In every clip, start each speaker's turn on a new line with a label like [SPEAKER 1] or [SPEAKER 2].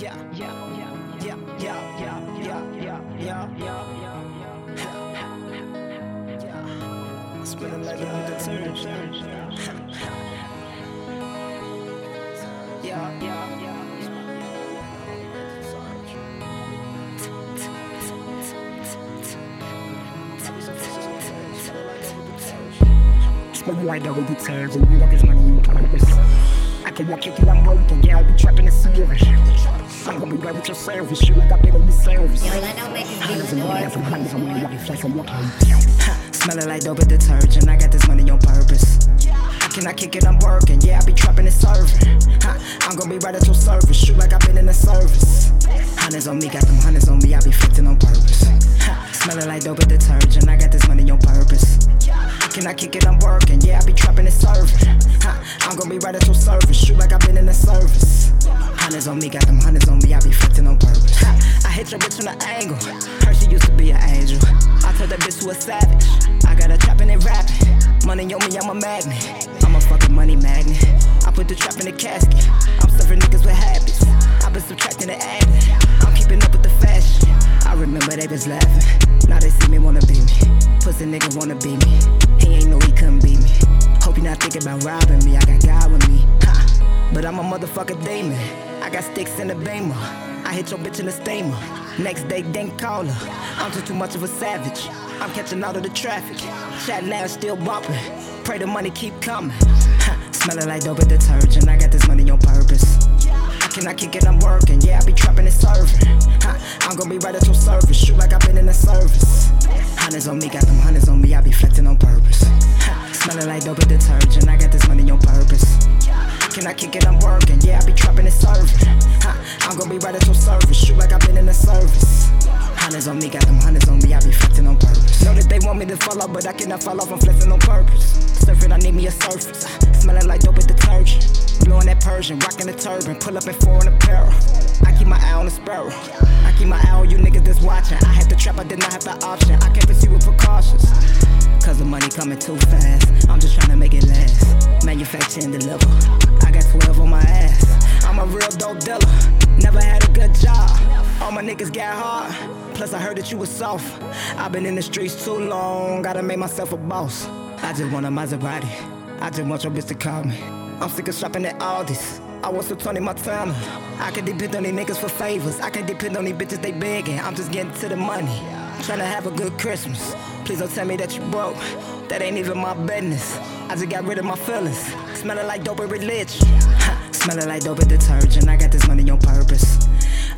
[SPEAKER 1] yeah, yeah, yeah, yeah, yeah, yeah, yeah, yeah, yeah, yeah, yeah. Spinning like a detergent. Yeah, yeah, yeah.
[SPEAKER 2] Smoke white double detergent. You got this money on purpose. I can walk you through, I'm broken. Yeah, I'll be trapping the. I'm service. You like I've been on the service.
[SPEAKER 3] Orlando make his
[SPEAKER 2] Hundreds
[SPEAKER 3] beats,
[SPEAKER 2] and
[SPEAKER 3] boy.
[SPEAKER 2] millions of hundreds of millions. White flex, I'm walking.
[SPEAKER 1] Smelling like dope detergent. I got this money on purpose. Can I cannot kick it, I'm working. Yeah, I be trapping and serving. Ha, I'm gonna be right at your service. Shoot like I've been in the service. Hundreds on me, got them hundreds on me. I be flexing on purpose. Ha, smelling like dope and detergent. I got this money on purpose. Can I cannot kick it, I'm working. Yeah, I be trapping and serving. Ha, I'm gonna be right at your service. Shoot like I've been in the service. Hundreds on me, got them hundreds on me. Hit your bitch from the angle. Heard she used to be an angel. I turned that bitch to a savage. I got a trap and it rapping. Money on me, I'm a magnet. I'm a fucking money magnet. I put the trap in the casket. I'm serving niggas with habits. I've been subtracting the adding. I'm keeping up with the fashion. I remember they was laughing. Now they see me wanna be me. Pussy nigga wanna be me. He ain't know he couldn't be me. Hope you not thinking about robbing me. I got God with me. Ha. But I'm a motherfucker demon. I got sticks in the beamer. I hit your bitch in the steamer. Next day, didn't call her. I'm just too much of a savage. I'm catching out of the traffic. Chat now still bumping. Pray the money keep coming. Smelling like dope and detergent. I got this money on purpose. I cannot kick it, I'm working. Yeah, I be trapping and serving. Ha, I'm gonna be right at your service. Shoot like I've been in the service. Hundreds on me, got them hundreds on me. I be flexing on purpose. Ha, smelling like dope and detergent. I I kick it, I'm working. Yeah, I be trapping and serving. Ha, I'm gonna be right at your service. Shoot like I've been in the service. Hundreds on me, got them hundreds on me. I be flexing on purpose. Know that they want me to fall off, but I cannot fall off. I'm flexing on purpose. Surfing, I need me a surface. Uh, smelling like dope with detergent. Blowing that Persian, rocking the turban. Pull up in foreign apparel. I keep my eye on the sparrow. I keep my eye on you niggas that's watching. I had the trap, I did not have the option. I can't pursue with precautions. Cause the money coming too fast. I'm just trying to make it last. Manufacture and deliver. I got 12 on my ass. I'm a real dope dealer. Never had a good job. All my niggas got hard. Plus, I heard that you was soft. I've been in the streets too long. Gotta make myself a boss. I just want a Maserati. I just want your bitch to call me. I'm sick of shopping at Aldi's. I want some Tony Montana. I can depend on these niggas for favors. I can depend on these bitches they begging. I'm just getting to the money. Tryna have a good Christmas. Please don't tell me that you broke. That ain't even my business. I just got rid of my feelings. Smelling like dope and religion. Smelling like dope and detergent. I got this money on purpose.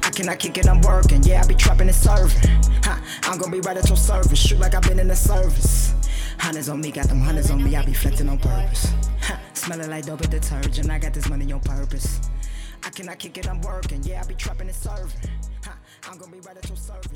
[SPEAKER 1] I cannot kick it, I'm working. Yeah, I be trapping and serving. Ha, I'm gonna be right at your service. Shoot like I've been in the service. Hunters on me, got them hunters on me, I be flexing on purpose. Ha, smelling like dope detergent, I got this money on purpose. I cannot kick it, I'm working, yeah, I be trapping and serving. Ha, I'm gonna be ready to serve.